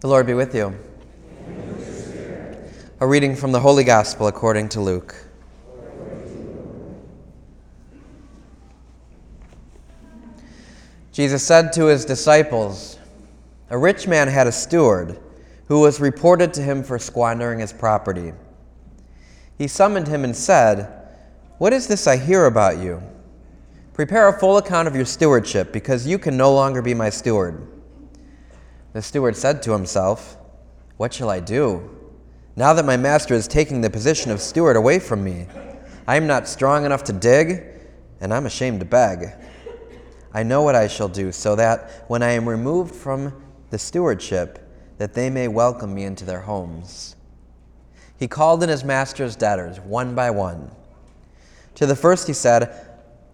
The Lord be with you. A reading from the Holy Gospel according to Luke. Jesus said to his disciples, A rich man had a steward who was reported to him for squandering his property. He summoned him and said, What is this I hear about you? Prepare a full account of your stewardship, because you can no longer be my steward. The steward said to himself, What shall I do? Now that my master is taking the position of steward away from me, I am not strong enough to dig, and I'm ashamed to beg. I know what I shall do, so that when I am removed from the stewardship, that they may welcome me into their homes. He called in his master's debtors, one by one. To the first he said,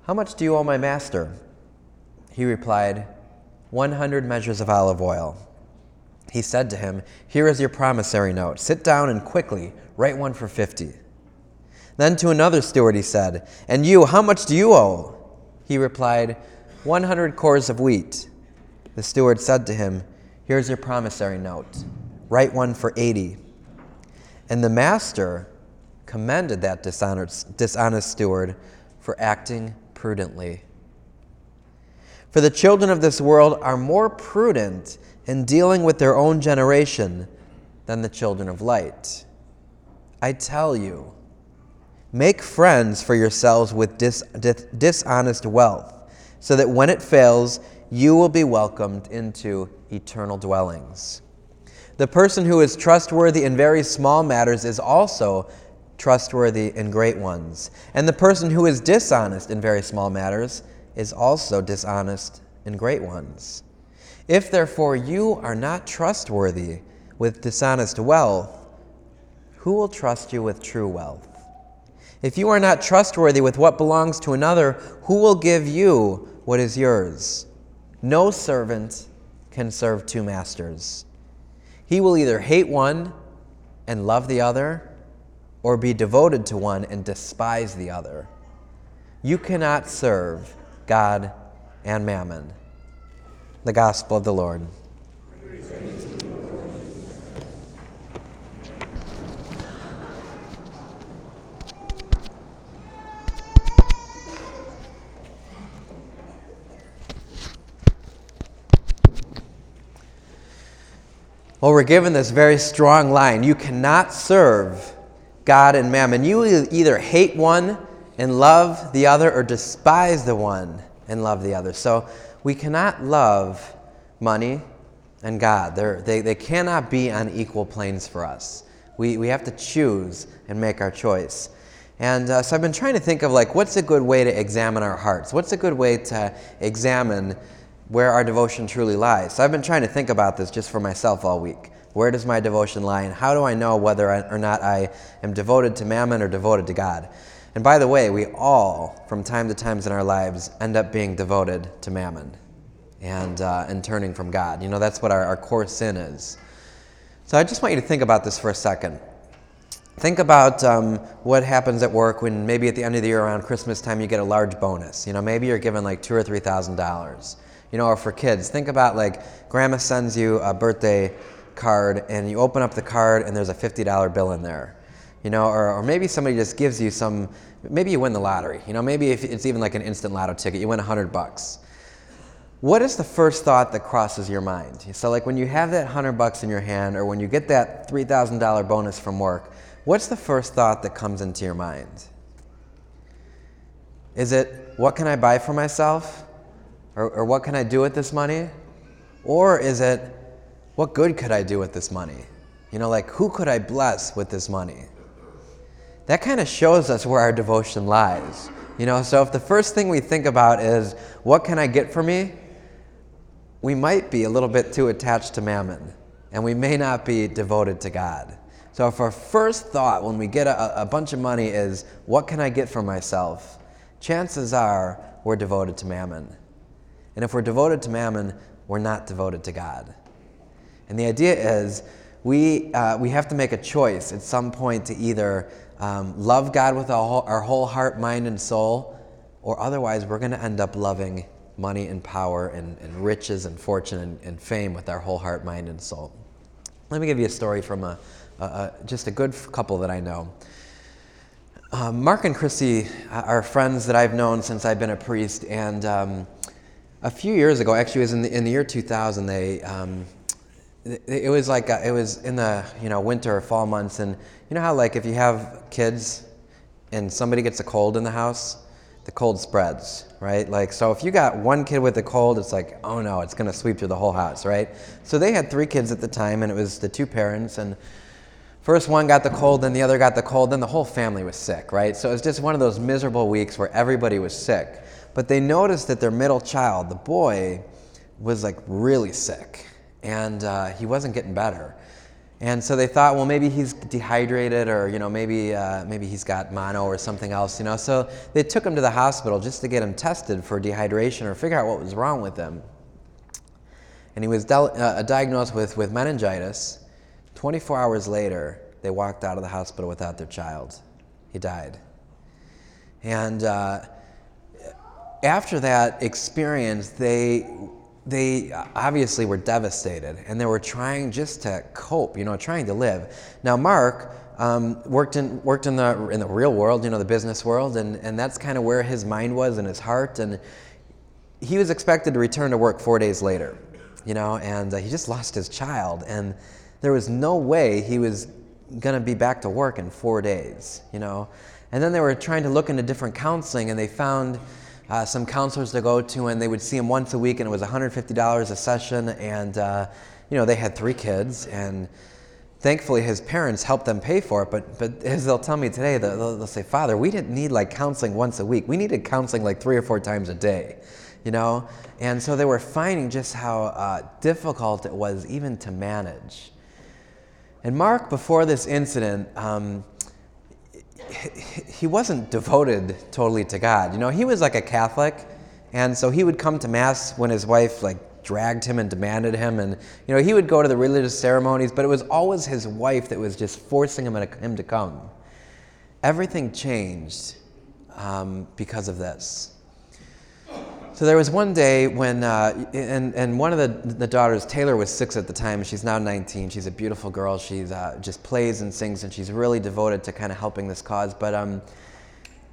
how much do you owe my master? He replied, 100 measures of olive oil. He said to him, Here is your promissory note. Sit down and quickly write one for 50. Then to another steward he said, And you, how much do you owe? He replied, 100 kors of wheat. The steward said to him, Here's your promissory note. Write one for 80. And the master commended that dishonest steward for acting prudently. For the children of this world are more prudent in dealing with their own generation than the children of light. I tell you, make friends for yourselves with dis- dis- dishonest wealth, so that when it fails, you will be welcomed into eternal dwellings. The person who is trustworthy in very small matters is also trustworthy in great ones. And the person who is dishonest in very small matters is also dishonest in great ones. If therefore you are not trustworthy with dishonest wealth, who will trust you with true wealth? If you are not trustworthy with what belongs to another, who will give you what is yours? No servant can serve two masters. He will either hate one and love the other or be devoted to one and despise the other. You cannot serve God and mammon. The Gospel of the Lord. Well, we're given this very strong line. You cannot serve God and mammon. You either hate one and love the other or despise the one and love the other. So we cannot love money and God. They're, they they cannot be on equal planes for us. We, we have to choose and make our choice. And uh, so I've been trying to think of like, what's a good way to examine our hearts? What's a good way to examine where our devotion truly lies? So I've been trying to think about this just for myself all week. Where does my devotion lie? And how do I know whether or not I am devoted to mammon or devoted to God? And by the way, we all, from time to times in our lives, end up being devoted to mammon and, uh, and turning from God. You know, that's what our, our core sin is. So I just want you to think about this for a second. Think about um, what happens at work when maybe at the end of the year around Christmas time you get a large bonus. You know, maybe you're given like two or three thousand dollars. You know, or for kids, think about like grandma sends you a birthday card and you open up the card and there's a $50 bill in there. You know, or, or maybe somebody just gives you some, maybe you win the lottery. You know, maybe if it's even like an instant lotto ticket, you win 100 bucks. What is the first thought that crosses your mind? So, like when you have that 100 bucks in your hand or when you get that $3,000 bonus from work, what's the first thought that comes into your mind? Is it, what can I buy for myself? Or, or what can I do with this money? Or is it, what good could I do with this money? You know, like who could I bless with this money? That kind of shows us where our devotion lies. You know, so if the first thing we think about is, what can I get for me? We might be a little bit too attached to mammon, and we may not be devoted to God. So if our first thought when we get a, a bunch of money is, what can I get for myself? Chances are we're devoted to mammon. And if we're devoted to mammon, we're not devoted to God. And the idea is we, uh, we have to make a choice at some point to either um, love God with our whole, heart, mind, and soul, or otherwise we're going to end up loving money and power and, and riches and fortune and, and, fame with our whole heart, mind, and soul. Let me give you a story from a, a, a just a good couple that I know. Um, Mark and Chrissy are friends that I've known since I've been a priest, and um, a few years ago, actually, it was in the, in the year 2000. They um, it was like a, uh, it was in the you know winter or fall months, and you know how like if you have kids and somebody gets a cold in the house, the cold spreads, right? Like, so if you got one kid with a cold, it's like, oh no, it's going to sweep through the whole house, right? So they had three kids at the time, and it was the two parents, and first one got the cold, then the other got the cold, then the whole family was sick, right? So it was just one of those miserable weeks where everybody was sick. But they noticed that their middle child, the boy, was like really sick, and uh, he wasn't getting better. And so they thought, well, maybe he's dehydrated, or you know, maybe uh, maybe he's got mono or something else, you know. So they took him to the hospital just to get him tested for dehydration or figure out what was wrong with him. And he was uh, diagnosed with, with meningitis. 24 hours later, they walked out of the hospital without their child. He died. And uh, after that experience, they they obviously were devastated and they were trying just to cope, you know, trying to live. Now, Mark um, worked, in, worked in, the, in the real world, you know, the business world, and, and that's kind of where his mind was and his heart. And he was expected to return to work four days later, you know, and uh, he just lost his child. And there was no way he was going to be back to work in four days, you know. And then they were trying to look into different counseling and they found uh, some counselors to go to, and they would see him once a week, and it was $150 a session. And uh, you know, they had three kids, and thankfully his parents helped them pay for it. But but as they'll tell me today, they'll, they'll say, "Father, we didn't need like counseling once a week. We needed counseling like three or four times a day." You know, and so they were finding just how uh, difficult it was even to manage. And Mark, before this incident, um, he wasn't devoted totally to God. You know, he was like a Catholic, and so he would come to Mass when his wife like dragged him and demanded him, and you know, he would go to the religious ceremonies, but it was always his wife that was just forcing him, him to come. Everything changed um, because of this. So there was one day when, uh, and, and one of the, the daughters, Taylor was six at the time, she's now 19. She's a beautiful girl. She uh, just plays and sings, and she's really devoted to kind of helping this cause. But um,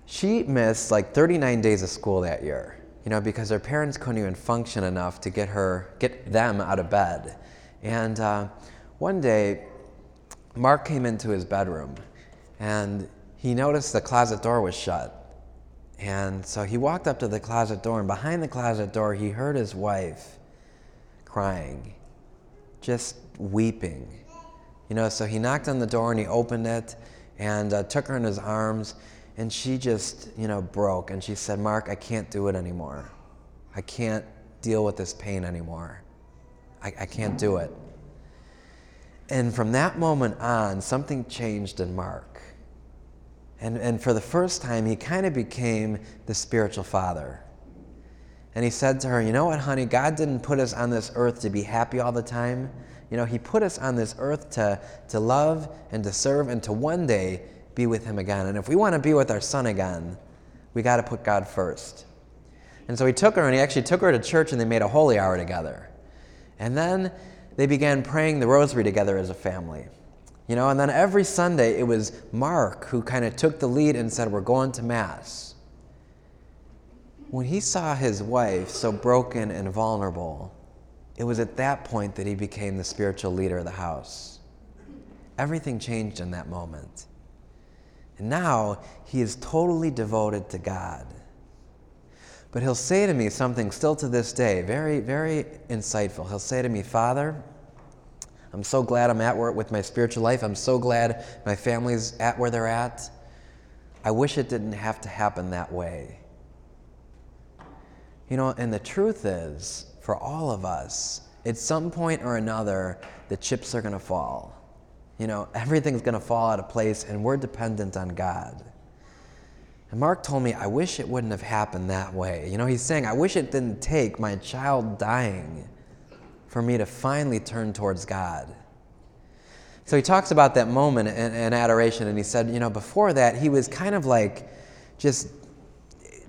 she missed like 39 days of school that year, you know, because her parents couldn't even function enough to get her, get them out of bed. And uh, one day, Mark came into his bedroom, and he noticed the closet door was shut. And so he walked up to the closet door, and behind the closet door, he heard his wife crying, just weeping. You know, so he knocked on the door and he opened it and uh, took her in his arms, and she just, you know, broke. And she said, Mark, I can't do it anymore. I can't deal with this pain anymore. I, I can't do it. And from that moment on, something changed in Mark. And, and for the first time, he kind of became the spiritual father. And he said to her, You know what, honey? God didn't put us on this earth to be happy all the time. You know, He put us on this earth to, to love and to serve and to one day be with Him again. And if we want to be with our son again, we got to put God first. And so he took her and he actually took her to church and they made a holy hour together. And then they began praying the rosary together as a family. You know, and then every Sunday it was Mark who kind of took the lead and said, We're going to Mass. When he saw his wife so broken and vulnerable, it was at that point that he became the spiritual leader of the house. Everything changed in that moment. And now he is totally devoted to God. But he'll say to me something still to this day, very, very insightful. He'll say to me, Father, I'm so glad I'm at where with my spiritual life. I'm so glad my family's at where they're at. I wish it didn't have to happen that way. You know, and the truth is, for all of us, at some point or another, the chips are going to fall. You know, everything's going to fall out of place, and we're dependent on God. And Mark told me, I wish it wouldn't have happened that way. You know, he's saying, I wish it didn't take my child dying for me to finally turn towards God. So he talks about that moment in, in, adoration, and he said, you know, before that, he was kind of like just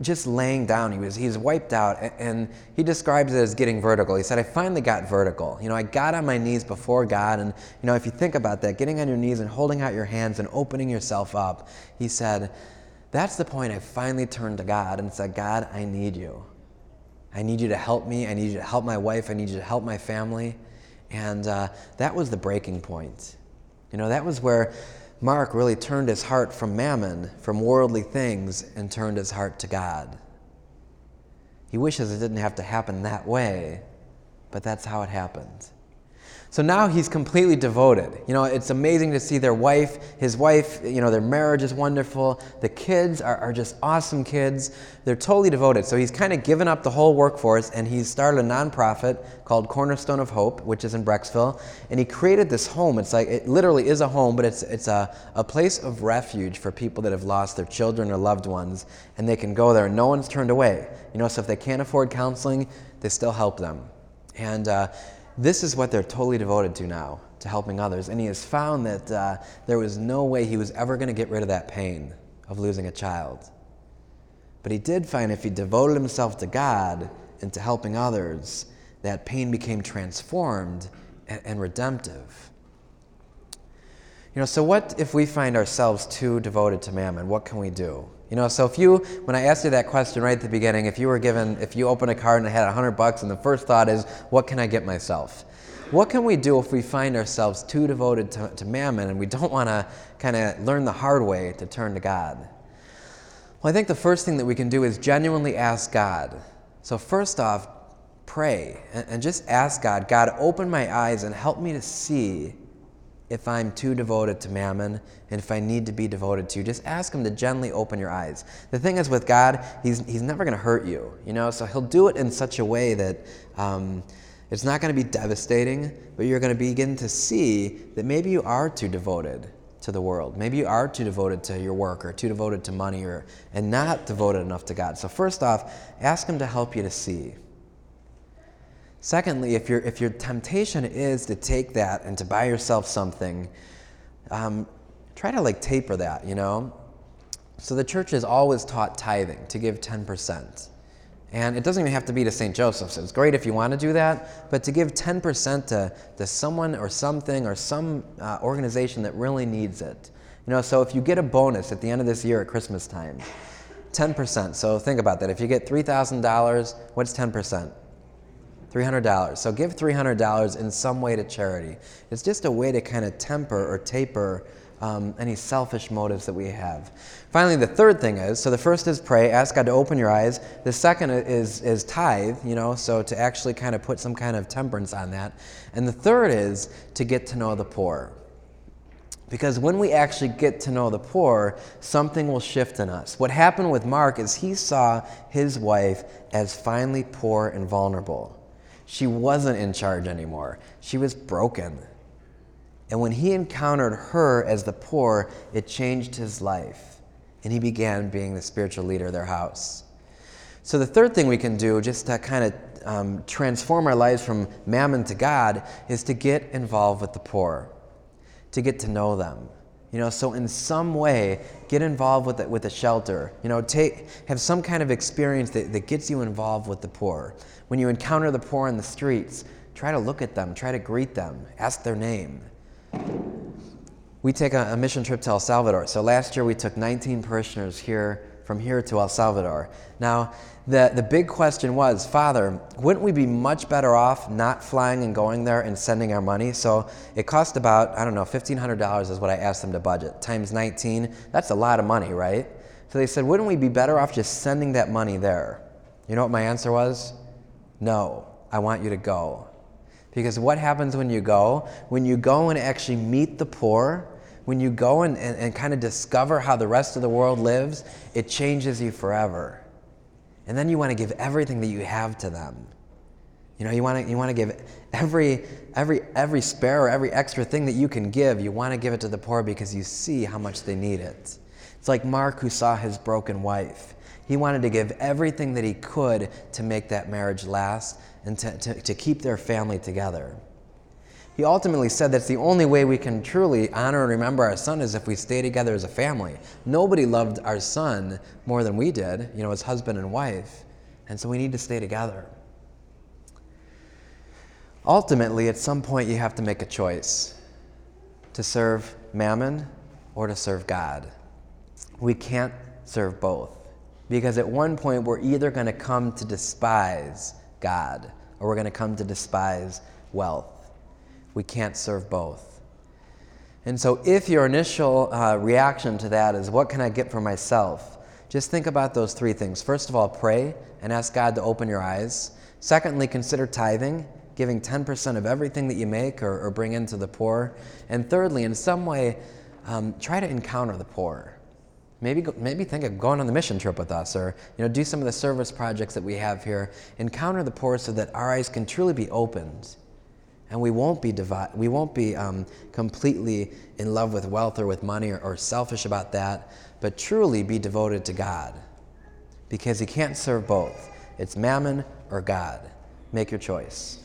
just laying down. He was he's wiped out, and he describes it as getting vertical. He said, "I finally got vertical. You know, I got on my knees before God, and you know, if you think about that, getting on your knees and holding out your hands and opening yourself up, he said, that's the point I finally turned to God and said, God, I need you. I need you to help me. I need you to help my wife. I need you to help my family." And uh, that was the breaking point. You know, that was where Mark really turned his heart from mammon, from worldly things, and turned his heart to God. He wishes it didn't have to happen that way, but that's how it happened. So now he's completely devoted. You know, it's amazing to see their wife, his wife, you know, their marriage is wonderful. The kids are, are just awesome kids. They're totally devoted. So he's kind of given up the whole workforce and he's started a nonprofit called Cornerstone of Hope, which is in Brecksville. And he created this home. It's like, it literally is a home, but it's, it's a, a place of refuge for people that have lost their children or loved ones. And they can go there and no one's turned away. You know, so if they can't afford counseling, they still help them. And, uh, this is what they're totally devoted to now, to helping others. And he has found that uh, there was no way he was ever going to get rid of that pain of losing a child. But he did find if he devoted himself to God and to helping others, that pain became transformed and, and redemptive. You know, so what if we find ourselves too devoted to mammon? What can we do? You know, so if you, when I asked you that question right at the beginning, if you were given, if you open a card and it had 100 bucks and the first thought is, what can I get myself? What can we do if we find ourselves too devoted to, to mammon and we don't want to kind of learn the hard way to turn to God? Well, I think the first thing that we can do is genuinely ask God. So, first off, pray and, and just ask God, God, open my eyes and help me to see if I'm too devoted to mammon and if I need to be devoted to you. Just ask Him to gently open your eyes. The thing is with God, He's, he's never going to hurt you, you know, so He'll do it in such a way that um, it's not going to be devastating, but you're going to begin to see that maybe you are too devoted to the world. Maybe you are too devoted to your work or too devoted to money or, and not devoted enough to God. So, first off, ask Him to help you to see. Secondly, if, your if your temptation is to take that and to buy yourself something, um, try to like taper that, you know? So the church has always taught tithing, to give 10%. And it doesn't even have to be to St. Joseph's. It's great if you want to do that, but to give 10% to, to someone or something or some uh, organization that really needs it. You know, so if you get a bonus at the end of this year at Christmas time, 10%. So think about that. If you get $3,000, what's 10%? $300. So give $300 in some way to charity. It's just a way to kind of temper or taper um, any selfish motives that we have. Finally, the third thing is so the first is pray, ask God to open your eyes. The second is, is tithe, you know, so to actually kind of put some kind of temperance on that. And the third is to get to know the poor. Because when we actually get to know the poor, something will shift in us. What happened with Mark is he saw his wife as finally poor and vulnerable. She wasn't in charge anymore. She was broken. And when he encountered her as the poor, it changed his life. And he began being the spiritual leader of their house. So, the third thing we can do, just to kind of um, transform our lives from mammon to God, is to get involved with the poor, to get to know them. You know, so in some way, get involved with the, with the shelter. You know, take, have some kind of experience that, that gets you involved with the poor. When you encounter the poor in the streets, try to look at them, try to greet them, ask their name. We take a, a mission trip to El Salvador. So last year we took 19 parishioners here from here to El Salvador. Now, the, the big question was, Father, wouldn't we be much better off not flying and going there and sending our money? So it cost about, I don't know, $1,500 is what I asked them to budget, times 19. That's a lot of money, right? So they said, wouldn't we be better off just sending that money there? You know what my answer was? No, I want you to go. Because what happens when you go? When you go and actually meet the poor, when you go and, and, and kind of discover how the rest of the world lives, it changes you forever. And then you want to give everything that you have to them. You know, you want to, you want to give every, every, every spare or every extra thing that you can give, you want to give it to the poor because you see how much they need it. It's like Mark who saw his broken wife. He wanted to give everything that he could to make that marriage last and to, to, to keep their family together. He ultimately said that's the only way we can truly honor and remember our son is if we stay together as a family. Nobody loved our son more than we did, you know, as husband and wife. And so we need to stay together. Ultimately, at some point, you have to make a choice to serve mammon or to serve God. We can't serve both because at one point, we're either going to come to despise God or we're going to come to despise wealth. We can't serve both. And so, if your initial uh, reaction to that is, What can I get for myself? Just think about those three things. First of all, pray and ask God to open your eyes. Secondly, consider tithing, giving 10% of everything that you make or, or bring into the poor. And thirdly, in some way, um, try to encounter the poor. Maybe, maybe think of going on the mission trip with us or you know, do some of the service projects that we have here. Encounter the poor so that our eyes can truly be opened and we won't be, we won't be um, completely in love with wealth or with money or, or selfish about that, but truly be devoted to God. Because you can't serve both. It's mammon or God. Make your choice.